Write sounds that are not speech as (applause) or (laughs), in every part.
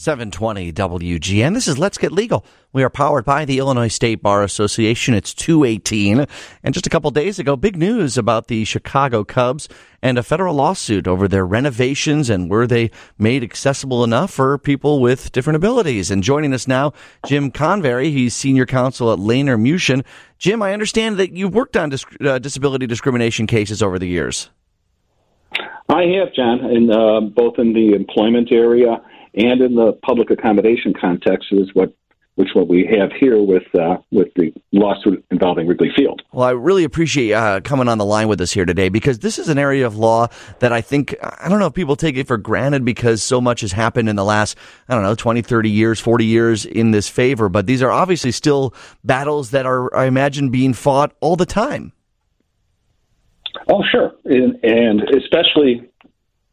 720 WGN. This is Let's Get Legal. We are powered by the Illinois State Bar Association. It's 218. And just a couple days ago, big news about the Chicago Cubs and a federal lawsuit over their renovations and were they made accessible enough for people with different abilities. And joining us now, Jim Convery. He's senior counsel at Laner Muchin. Jim, I understand that you've worked on dis- uh, disability discrimination cases over the years. I have, John, in, uh, both in the employment area and in the public accommodation context is what which what we have here with uh, with the lawsuit involving Wrigley Field. Well, I really appreciate uh, coming on the line with us here today because this is an area of law that I think I don't know if people take it for granted because so much has happened in the last I don't know 20, 30 years, 40 years in this favor, but these are obviously still battles that are I imagine being fought all the time. Oh, sure, and, and especially,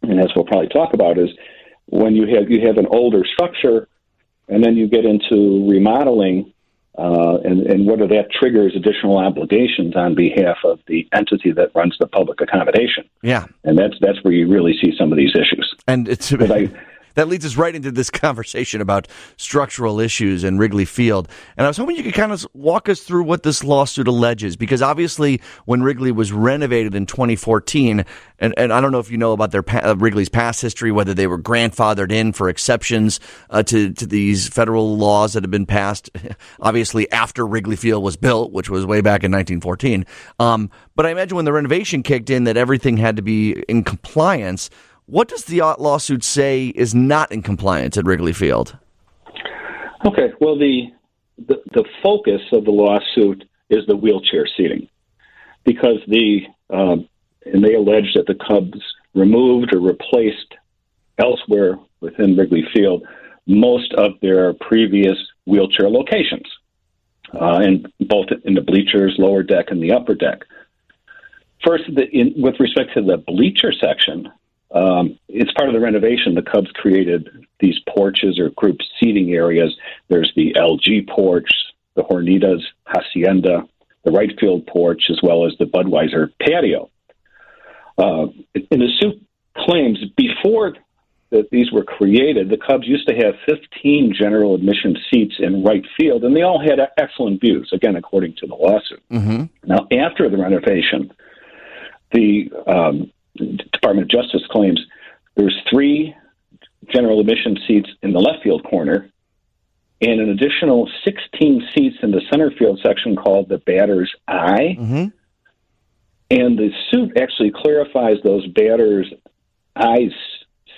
and as we'll probably talk about, is when you have you have an older structure, and then you get into remodeling, uh, and and whether that triggers additional obligations on behalf of the entity that runs the public accommodation. Yeah, and that's that's where you really see some of these issues. And it's. I, that leads us right into this (laughs) conversation about structural issues in Wrigley Field. And I was hoping you could kind of walk us through what this lawsuit alleges, because obviously when Wrigley was renovated in 2014, and, and I don't know if you know about their uh, Wrigley's past history, whether they were grandfathered in for exceptions uh, to to these federal laws that have been passed, (laughs) obviously after Wrigley Field was built, which was way back in 1914. Um, but I imagine when the renovation kicked in, that everything had to be in compliance. What does the lawsuit say is not in compliance at Wrigley Field? Okay, well, the, the, the focus of the lawsuit is the wheelchair seating because the um, and they allege that the Cubs removed or replaced elsewhere within Wrigley Field most of their previous wheelchair locations, uh, in both in the bleachers, lower deck, and the upper deck. First, the, in, with respect to the bleacher section, um, it's part of the renovation. The Cubs created these porches or group seating areas. There's the LG porch, the Hornitos Hacienda, the right field porch, as well as the Budweiser patio. Uh, and the suit claims before that these were created, the Cubs used to have 15 general admission seats in right field, and they all had excellent views, again, according to the lawsuit. Mm-hmm. Now, after the renovation, the um, Department of Justice claims there's three general admission seats in the left field corner and an additional 16 seats in the center field section called the batter's eye. Mm-hmm. And the suit actually clarifies those batter's eye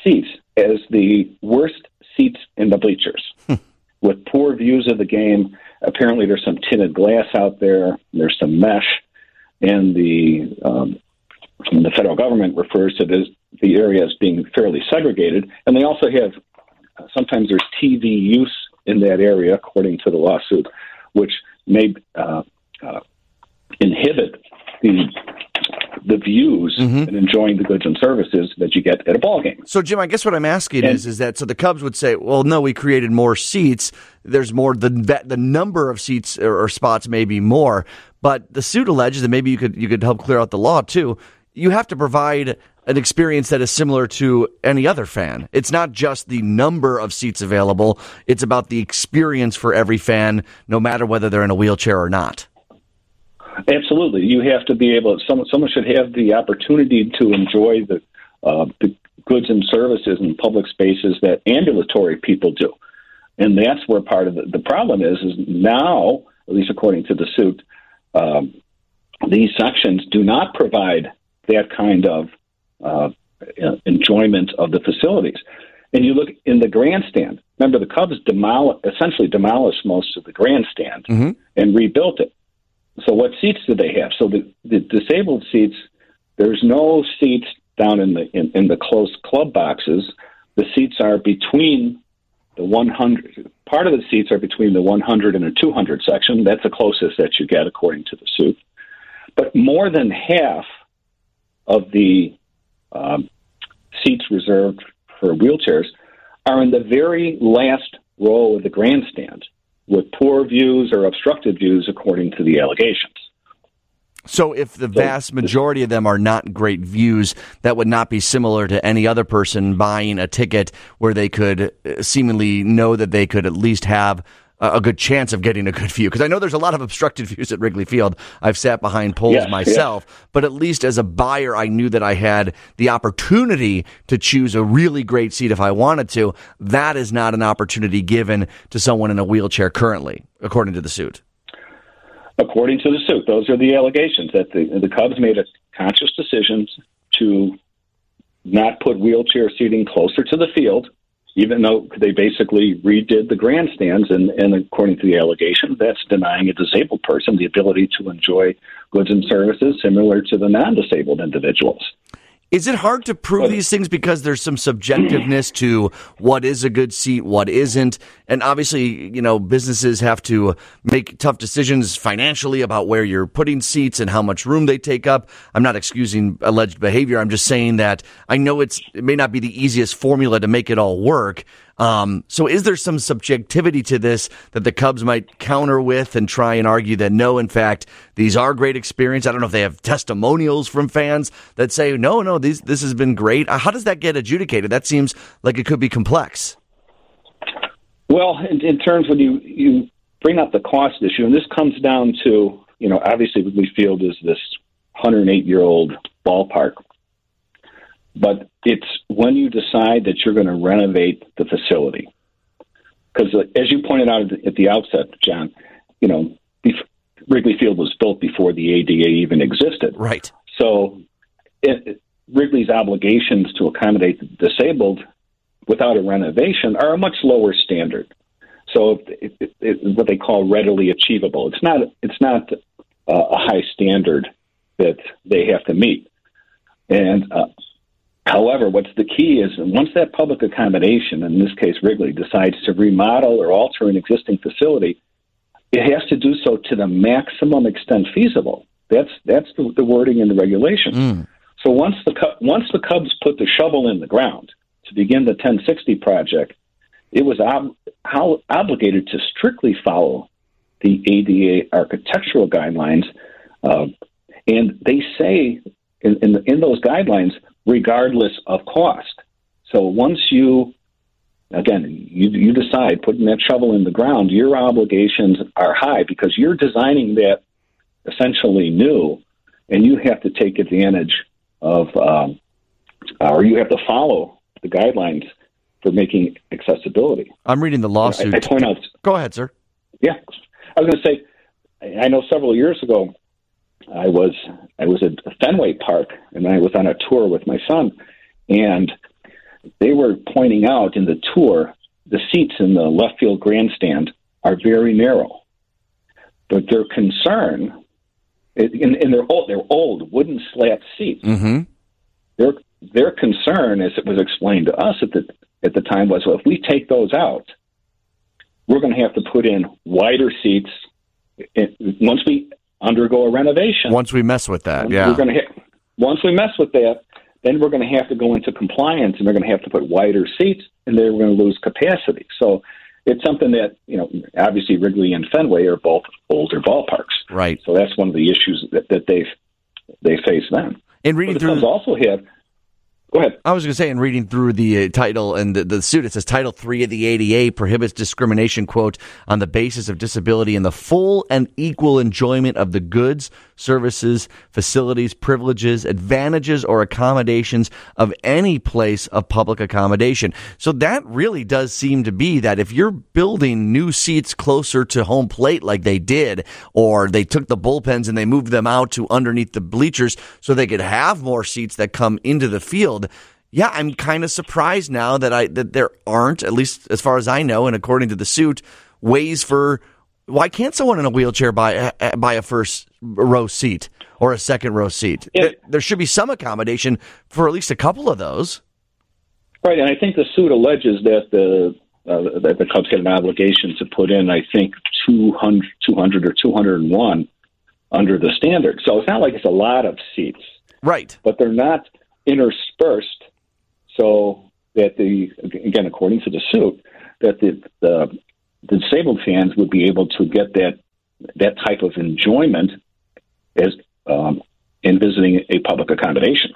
seats as the worst seats in the bleachers hmm. with poor views of the game. Apparently, there's some tinted glass out there, there's some mesh, and the um, the federal government refers to this, the area as being fairly segregated, and they also have sometimes there's TV use in that area, according to the lawsuit, which may uh, uh, inhibit the the views mm-hmm. and enjoying the goods and services that you get at a ball game. So, Jim, I guess what I'm asking and, is, is that so the Cubs would say, well, no, we created more seats. There's more the the number of seats or, or spots may be more, but the suit alleges, and maybe you could you could help clear out the law too you have to provide an experience that is similar to any other fan. It's not just the number of seats available, it's about the experience for every fan, no matter whether they're in a wheelchair or not. Absolutely. You have to be able, someone, someone should have the opportunity to enjoy the, uh, the goods and services and public spaces that ambulatory people do. And that's where part of the, the problem is, is now, at least according to the suit, um, these sections do not provide that kind of uh, enjoyment of the facilities. And you look in the grandstand. Remember, the Cubs demol- essentially demolished most of the grandstand mm-hmm. and rebuilt it. So, what seats do they have? So, the, the disabled seats, there's no seats down in the in, in the closed club boxes. The seats are between the 100. Part of the seats are between the 100 and the 200 section. That's the closest that you get, according to the suit. But more than half of the um, seats reserved for wheelchairs are in the very last row of the grandstand with poor views or obstructed views, according to the allegations. So, if the vast majority of them are not great views, that would not be similar to any other person buying a ticket where they could uh, seemingly know that they could at least have a good chance of getting a good view because I know there's a lot of obstructed (laughs) views at Wrigley Field. I've sat behind poles yes, myself, yes. but at least as a buyer, I knew that I had the opportunity to choose a really great seat if I wanted to. That is not an opportunity given to someone in a wheelchair currently, according to the suit. According to the suit, those are the allegations that the, the Cubs made a conscious decision to not put wheelchair seating closer to the field even though they basically redid the grandstands, and, and according to the allegation, that's denying a disabled person the ability to enjoy goods and services similar to the non disabled individuals. Is it hard to prove these things because there's some subjectiveness to what is a good seat, what isn't? And obviously, you know, businesses have to make tough decisions financially about where you're putting seats and how much room they take up. I'm not excusing alleged behavior. I'm just saying that I know it's, it may not be the easiest formula to make it all work. Um, so is there some subjectivity to this that the Cubs might counter with and try and argue that no, in fact, these are great experience? I don't know if they have testimonials from fans that say, no, no, these, this has been great. Uh, how does that get adjudicated? That seems like it could be complex. Well, in, in terms when you, you bring up the cost issue, and this comes down to, you know, obviously Wrigley Field is this 108 year old ballpark but it's when you decide that you're going to renovate the facility. Because as you pointed out at the outset, John, you know, Wrigley Field was built before the ADA even existed. Right. So it, Wrigley's obligations to accommodate the disabled without a renovation are a much lower standard. So it, it, it, what they call readily achievable. It's not. It's not uh, a high standard that they have to meet. And uh, However, what's the key is once that public accommodation, in this case Wrigley, decides to remodel or alter an existing facility, it has to do so to the maximum extent feasible. That's that's the, the wording in the regulation. Mm. So once the once the Cubs put the shovel in the ground to begin the 1060 project, it was ob- how, obligated to strictly follow the ADA architectural guidelines, uh, and they say in, in, in those guidelines regardless of cost. So once you, again, you, you decide putting that shovel in the ground, your obligations are high because you're designing that essentially new, and you have to take advantage of, um, or you have to follow the guidelines for making accessibility. I'm reading the lawsuit. I, I point out. Go ahead, sir. Yeah, I was going to say. I know several years ago I was I was at Fenway Park and I was on a tour with my son, and they were pointing out in the tour the seats in the left field grandstand are very narrow, but their concern, and, and they're old, they're old wooden slat seats. Mm-hmm. Their their concern, as it was explained to us at the at the time, was well, if we take those out, we're going to have to put in wider seats. Once we undergo a renovation. Once we mess with that, yeah. We're to hit, once we mess with that, then we're going to have to go into compliance and they're going to have to put wider seats and they're going to lose capacity. So it's something that, you know, obviously Wrigley and Fenway are both older ballparks. Right. So that's one of the issues that, that they they face then. And reading but the through also have Go ahead. I was going to say, in reading through the uh, title and the, the suit, it says Title Three of the ADA prohibits discrimination, quote, on the basis of disability in the full and equal enjoyment of the goods, services, facilities, privileges, advantages, or accommodations of any place of public accommodation. So that really does seem to be that if you're building new seats closer to home plate like they did, or they took the bullpens and they moved them out to underneath the bleachers so they could have more seats that come into the field field. Yeah, I'm kind of surprised now that I that there aren't, at least as far as I know, and according to the suit, ways for why can't someone in a wheelchair buy buy a first row seat or a second row seat? There should be some accommodation for at least a couple of those. Right, and I think the suit alleges that the uh, that the Cubs had an obligation to put in, I think, 200, 200 or 201 under the standard. So it's not like it's a lot of seats. Right. But they're not interspersed so that the again according to the suit that the, the, the disabled fans would be able to get that that type of enjoyment as um, in visiting a public accommodation.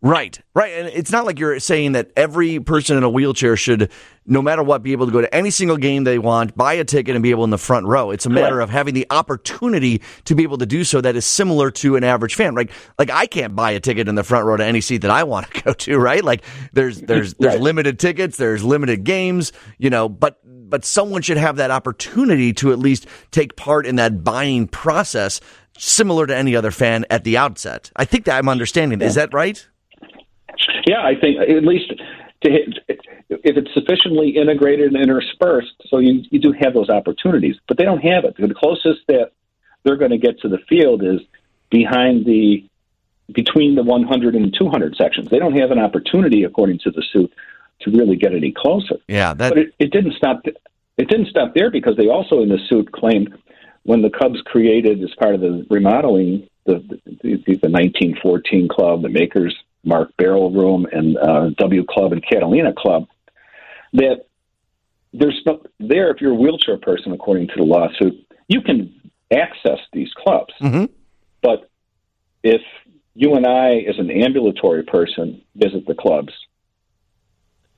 Right, right. And it's not like you're saying that every person in a wheelchair should, no matter what, be able to go to any single game they want, buy a ticket, and be able in the front row. It's a matter Correct. of having the opportunity to be able to do so that is similar to an average fan. Right? Like I can't buy a ticket in the front row to any seat that I want to (laughs) go to. Right? Like there's there's there's Right. limited tickets, there's limited games, you know, but but someone should have that opportunity to at least take part in that buying process similar to any other fan at the outset. I think that I'm understanding. Is that right? Yeah, I think at least to hit, if it's sufficiently integrated and interspersed, so you, you do have those opportunities, but they don't have it. The closest that they're going to get to the field is behind the between the 100 and 200 sections. They don't have an opportunity, according to the suit, to really get any closer. Yeah, that But it, it didn't stop. It didn't stop there because they also in the suit claimed when the Cubs created as part of the remodeling the the, the, the 1914 club, the Makers Mark Barrel Room, and uh, W Club and Catalina Club, that there's no, there if you're a wheelchair person, according to the lawsuit, you can access these clubs. Mhm. But if you and I, as an ambulatory person, visit the clubs,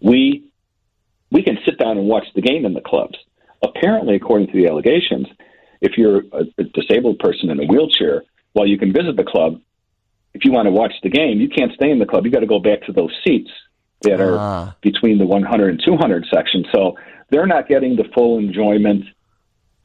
we we can sit down and watch the game in the clubs. Apparently, according to the allegations, if you're a, a disabled person in a wheelchair, while you can visit the club, if you want to watch the game, you can't stay in the club. You got to go back to those seats that are Ah. between the 100 and 200 section. So they're not getting the full enjoyment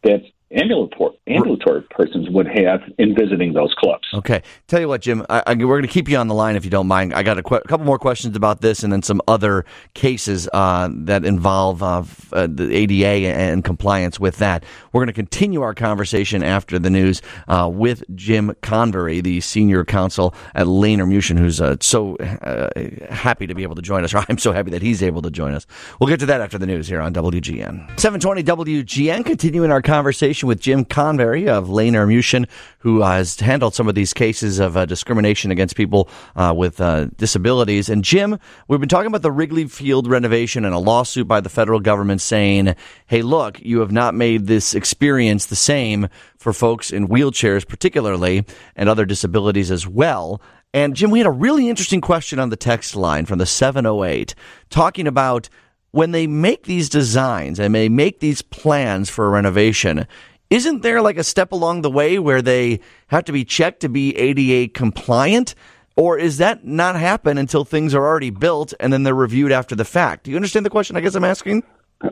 that ambulatory, ambulatory persons would have in visiting those clubs. Okay. Tell you what, Jim, I, I, we're going to keep you on the line if you don't mind. I got a, couple more questions about this and then some other cases uh, that involve uh, uh, the ADA and compliance with that. We're going to continue our conversation after the news uh, with Jim Convery, the senior counsel at Laner Muchin, who's uh, so uh, happy to be able to join us, I'm so happy that he's able to join us. We'll get to that after the news here on WGN. 720 WGN, continuing our conversation with Jim Convery of Lane Muchin, who uh, has handled some of these cases of uh, discrimination against people uh, with uh, disabilities. And Jim, we've been talking about the Wrigley Field renovation and a lawsuit by the federal government saying, hey, look, you have not made this experience the same for folks in wheelchairs, particularly, and other disabilities as well. And Jim, we had a really interesting question on the text line from the 708 talking about when they make these designs and they make these plans for a renovation, isn't there like a step along the way where they have to be checked to be ADA compliant? Or is that not happen until things are already built and then they're reviewed after the fact? Do you understand the question I guess I'm asking?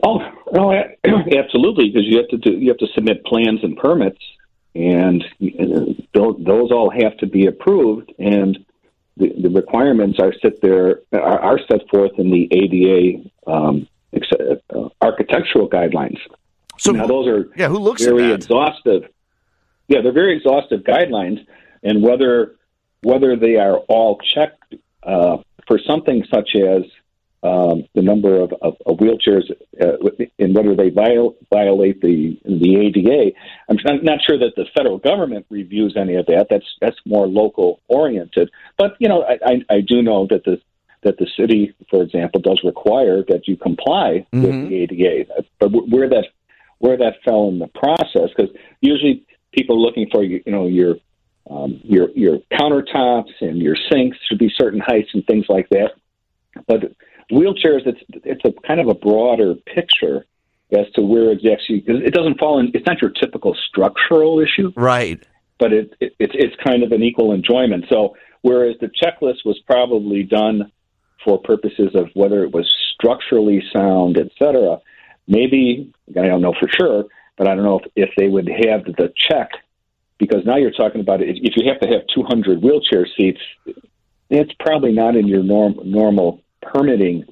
Oh, no, (clears throat) absolutely, because you have to do, you have to submit plans and permits, and uh, those, those all have to be approved, and the, the requirements are set there are, are set forth in the ADA um, uh, architectural guidelines. So now those are yeah, who looks very at that? exhaustive. Yeah, they're very exhaustive guidelines, and whether whether they are all checked uh, for something such as um, the number of, of, of wheelchairs uh, and whether they viol- violate the the ADA, I'm not- not sure that the federal government reviews any of that. That's that's more local oriented. But you know, I, I, I do know that the that the city, for example, does require that you comply Mhm. with the ADA. But where that where that fell in the process, because usually people are looking for you know your um, your your countertops and your sinks should be certain heights and things like that. But wheelchairs, it's it's a kind of a broader picture as to where exactly because it doesn't fall in. It's not your typical structural issue, Right. but it, it it's it's kind of an equal enjoyment. So whereas the checklist was probably done for purposes of whether it was structurally sound, et cetera, maybe I don't know for sure, but I don't know if, if they would have the check because now you're talking about it. If you have to have 200 wheelchair seats, it's probably not in your norm, normal permitting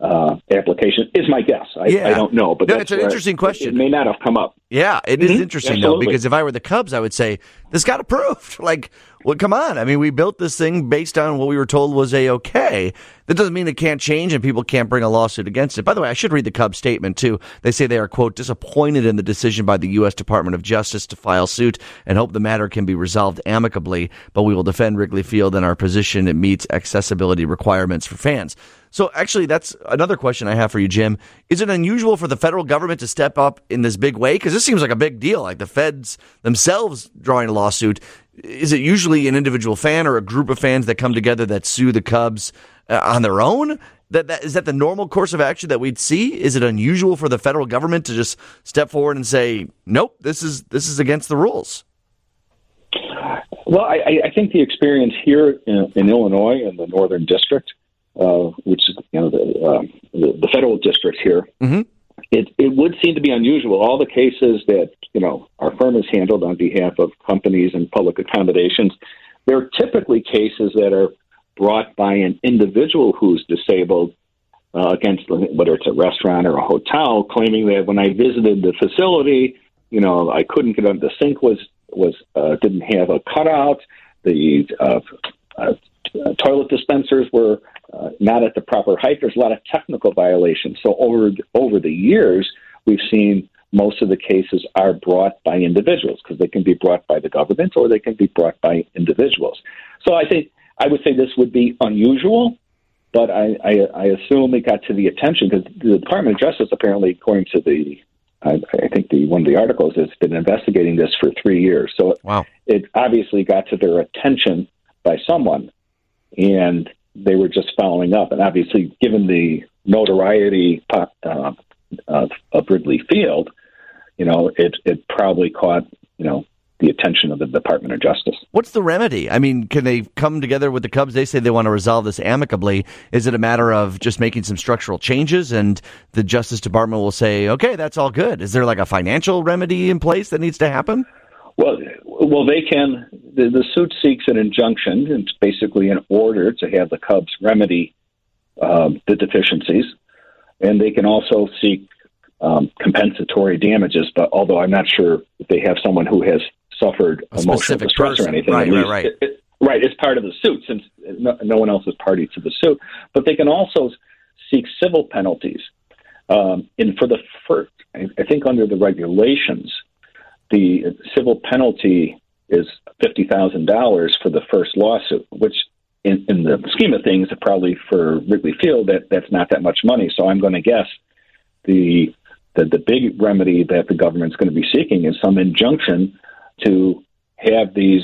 uh, application. Is my guess. I, Yeah. I don't know, but No, that's it's an interesting it- question. It may not have come up. Yeah, it is Mhm. interesting though because if I were the Cubs, I would say this got approved. (laughs) Like, well, come on. I mean, we built this thing based on what we were told was a okay. That doesn't mean it can't change and people can't bring a lawsuit against it. By the way, I should read the Cubs statement too. They say they are quote disappointed in the decision by the U.S. Department of Justice to file suit and hope the matter can be resolved amicably. But we will defend Wrigley Field and our position it meets accessibility requirements for fans. So actually, that's another question I have for you, Jim. Is it unusual for the federal government to step up in this big way? Because this seems like a big deal. Like the feds themselves drawing a lawsuit. Is it usually an individual fan or a group of fans that come together that sue the Cubs uh, on their own? That, that is that the normal course of action that we'd see? Is it unusual for the federal government to just step forward and say, "Nope, this is this is against the rules"? Well, I, I think the experience here in, in Illinois in the Northern District, uh, which is you know the, uh, the, the federal district here, mm-hmm. It it would seem to be unusual. All the cases that you know our firm has handled on behalf of companies and public accommodations, they're typically cases that are brought by an individual who's disabled uh, against whether it's a restaurant or a hotel, claiming that when I visited the facility, you know, I couldn't get on the sink was was uh, didn't have a cutout. The uh, uh, toilet dispensers were uh, not at the proper height. There's a lot of technical violations. So over over the years, we've seen most of the cases are brought by individuals because they can be brought by the government or they can be brought by individuals. So I think I would say this would be unusual, but I, I, I assume it got to the attention because the Department of Justice apparently, according to the I, I think the one of the articles has been investigating this for three years. So wow. it obviously got to their attention by someone, and they were just following up. And obviously, given the notoriety uh, of, of Wrigley Field, you know, it it probably caught you know the attention of the Department of Justice. What's the remedy? I mean, can they come together with the Cubs? They say they want to resolve this amicably. Is it a matter of just making some structural changes and the Justice Department will say, okay, that's all good? Is there like a financial remedy in place that needs to happen? Well, well, they can. The, the suit seeks an injunction. It's basically an order to have the Cubs remedy um, the deficiencies, and they can also seek um, compensatory damages. But although I'm not sure if they have someone who has suffered a emotional distress person. or anything. Right, right, right. It, it, right, it's part of the suit since no, no, one else is party to the suit. But they can also seek civil penalties. Um, and for the first, I think under the regulations, the civil penalty is fifty thousand dollars for the first lawsuit, which in, in, the scheme of things, probably for Wrigley Field, that that's not that much money. So I'm going to guess the the, the big remedy that the government's going to be seeking is some injunction to have these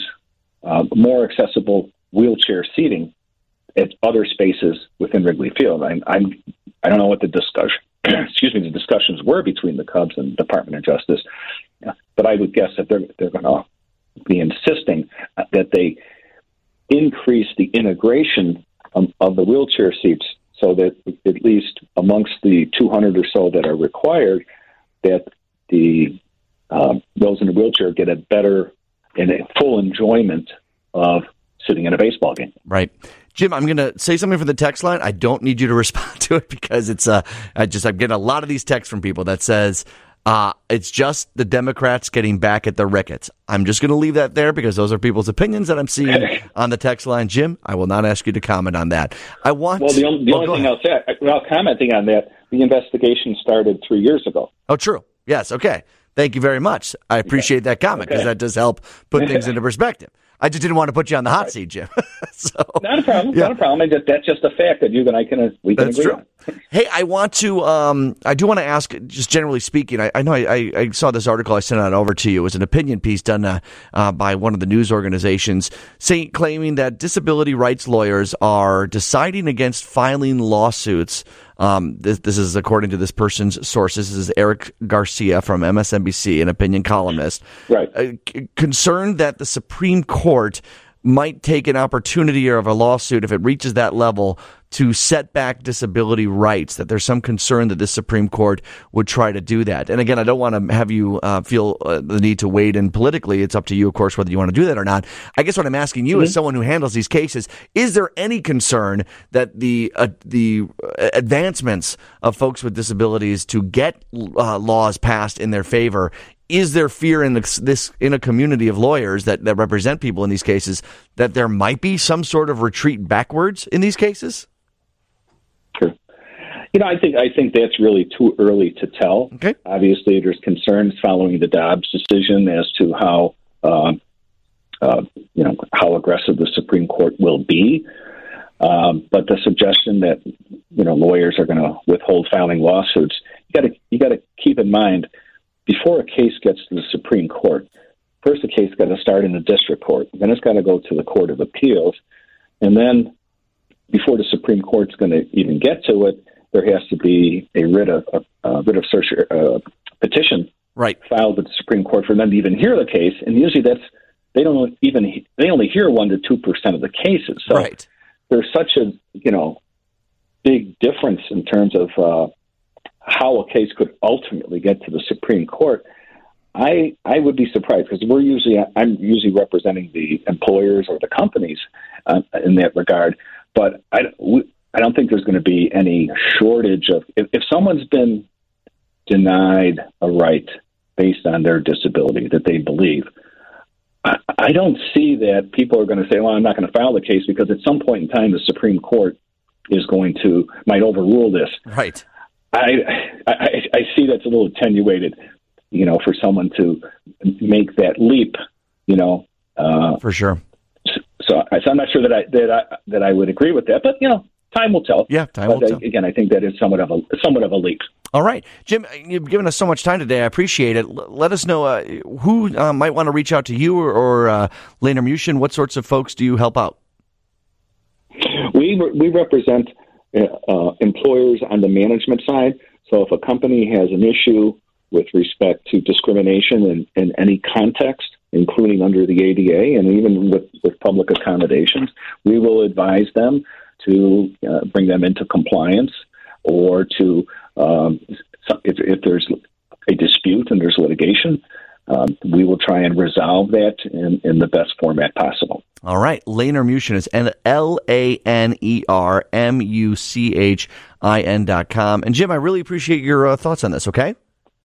uh, more accessible wheelchair seating at other spaces within Wrigley Field. I'm, I'm I don't know what the discussion (clears throat) excuse me the discussions were between the Cubs and Department of Justice, but I would guess that they're they're going to be insisting that they increase the integration of, of the wheelchair seats so that at least amongst the 200 or so that are required, that the um, those in a wheelchair get a better and a full enjoyment of sitting in a baseball game. Right. Jim, I'm going to say something for the text line. I don't need you to (laughs) respond to it because it's uh, I just I'm getting a lot of these texts from people that says uh, it's just the Democrats getting back at the Ricketts. I'm just going to leave that there because those are people's opinions that I'm seeing (laughs) on the text line. Jim, I will not ask you to comment on that. I want. Well, the, only, the only thing I'll say, without commenting on that, the investigation started three years ago. Oh, true. Yes. Okay. Thank you very much. I appreciate that comment because okay. that does help put (laughs) things into perspective. I just didn't want to put you on the hot seat, Jim. (laughs) so, not a problem. Yeah. Not a problem. That's just a fact that you and I can uh, we can That's agree true. on. (laughs) hey, I want to. Um, I do want to ask, just generally speaking. I, I know I, I, saw this article I sent out over to you. It was an opinion piece done uh, uh, by one of the news organizations, saying claiming that disability rights lawyers are deciding against filing lawsuits um, this, this is according to this person's sources. This is Eric Garcia from MSNBC, an opinion columnist. Right. Uh, c- concerned that the Supreme Court might take an opportunity of a lawsuit if it reaches that level to set back disability rights, that there's some concern that the Supreme Court would try to do that. And again, I don't want to have you uh, feel uh, the need to wade in politically. It's up to you, of course, whether you want to do that or not. I guess what I'm asking you, mm-hmm. as someone who handles these cases, is there any concern that the uh, the advancements of folks with disabilities to get uh, laws passed in their favor is there fear in this, this, in a community of lawyers that, that represent people in these cases that there might be some sort of retreat backwards in these cases? Sure. You know, I think I think that's really too early to tell. Okay. Obviously, there's concerns following the Dobbs decision as to how uh, uh, you know how aggressive the Supreme Court will be. Um, but the suggestion that you know lawyers are going to withhold filing lawsuits, you got to you got to keep in mind before a case gets to the Supreme Court, first the case got to start in the district court, then it's got to go to the Court of Appeals, and then before the Supreme Court's going to even get to it, there has to be a writ of a, a writ of certiorari uh, petition right. filed with the Supreme Court for them to even hear the case, and usually that's they don't even they only hear one to two percent of the cases. So right. there's such a you know big difference in terms of uh, how a case could ultimately get to the Supreme Court. I I would be surprised because we're usually I'm usually representing the employers or the companies uh, in that regard, but I we, I don't think there's going to be any shortage of if, if someone's been denied a right based on their disability that they believe. I, I don't see that people are going to say, "Well, I'm not going to file the case," because at some point in time, the Supreme Court is going to might overrule this. Right. I, I I see that's a little attenuated, you know, for someone to make that leap, you know. Uh, for sure. So, so I'm not sure that I that I that I would agree with that, but you know, time will tell. Yeah, time but will tell. Again, I think that is somewhat of a somewhat of a leap. All right, Jim, you've given us so much time today. I appreciate it. L- let us know uh, who uh, might want to reach out to you or, or uh, Muchin. What sorts of folks do you help out? We we represent uh, employers on the management side. So if a company has an issue with respect to discrimination in, in any context, including under the ADA and even with, with public accommodations, we will advise them to uh, bring them into compliance or to, um, if, if there's a dispute and there's litigation, um, we will try and resolve that in, in the best format possible. All right. Laner Muchin is L A N E R M U C H I N dot com. And Jim, I really appreciate your uh, thoughts on this, okay?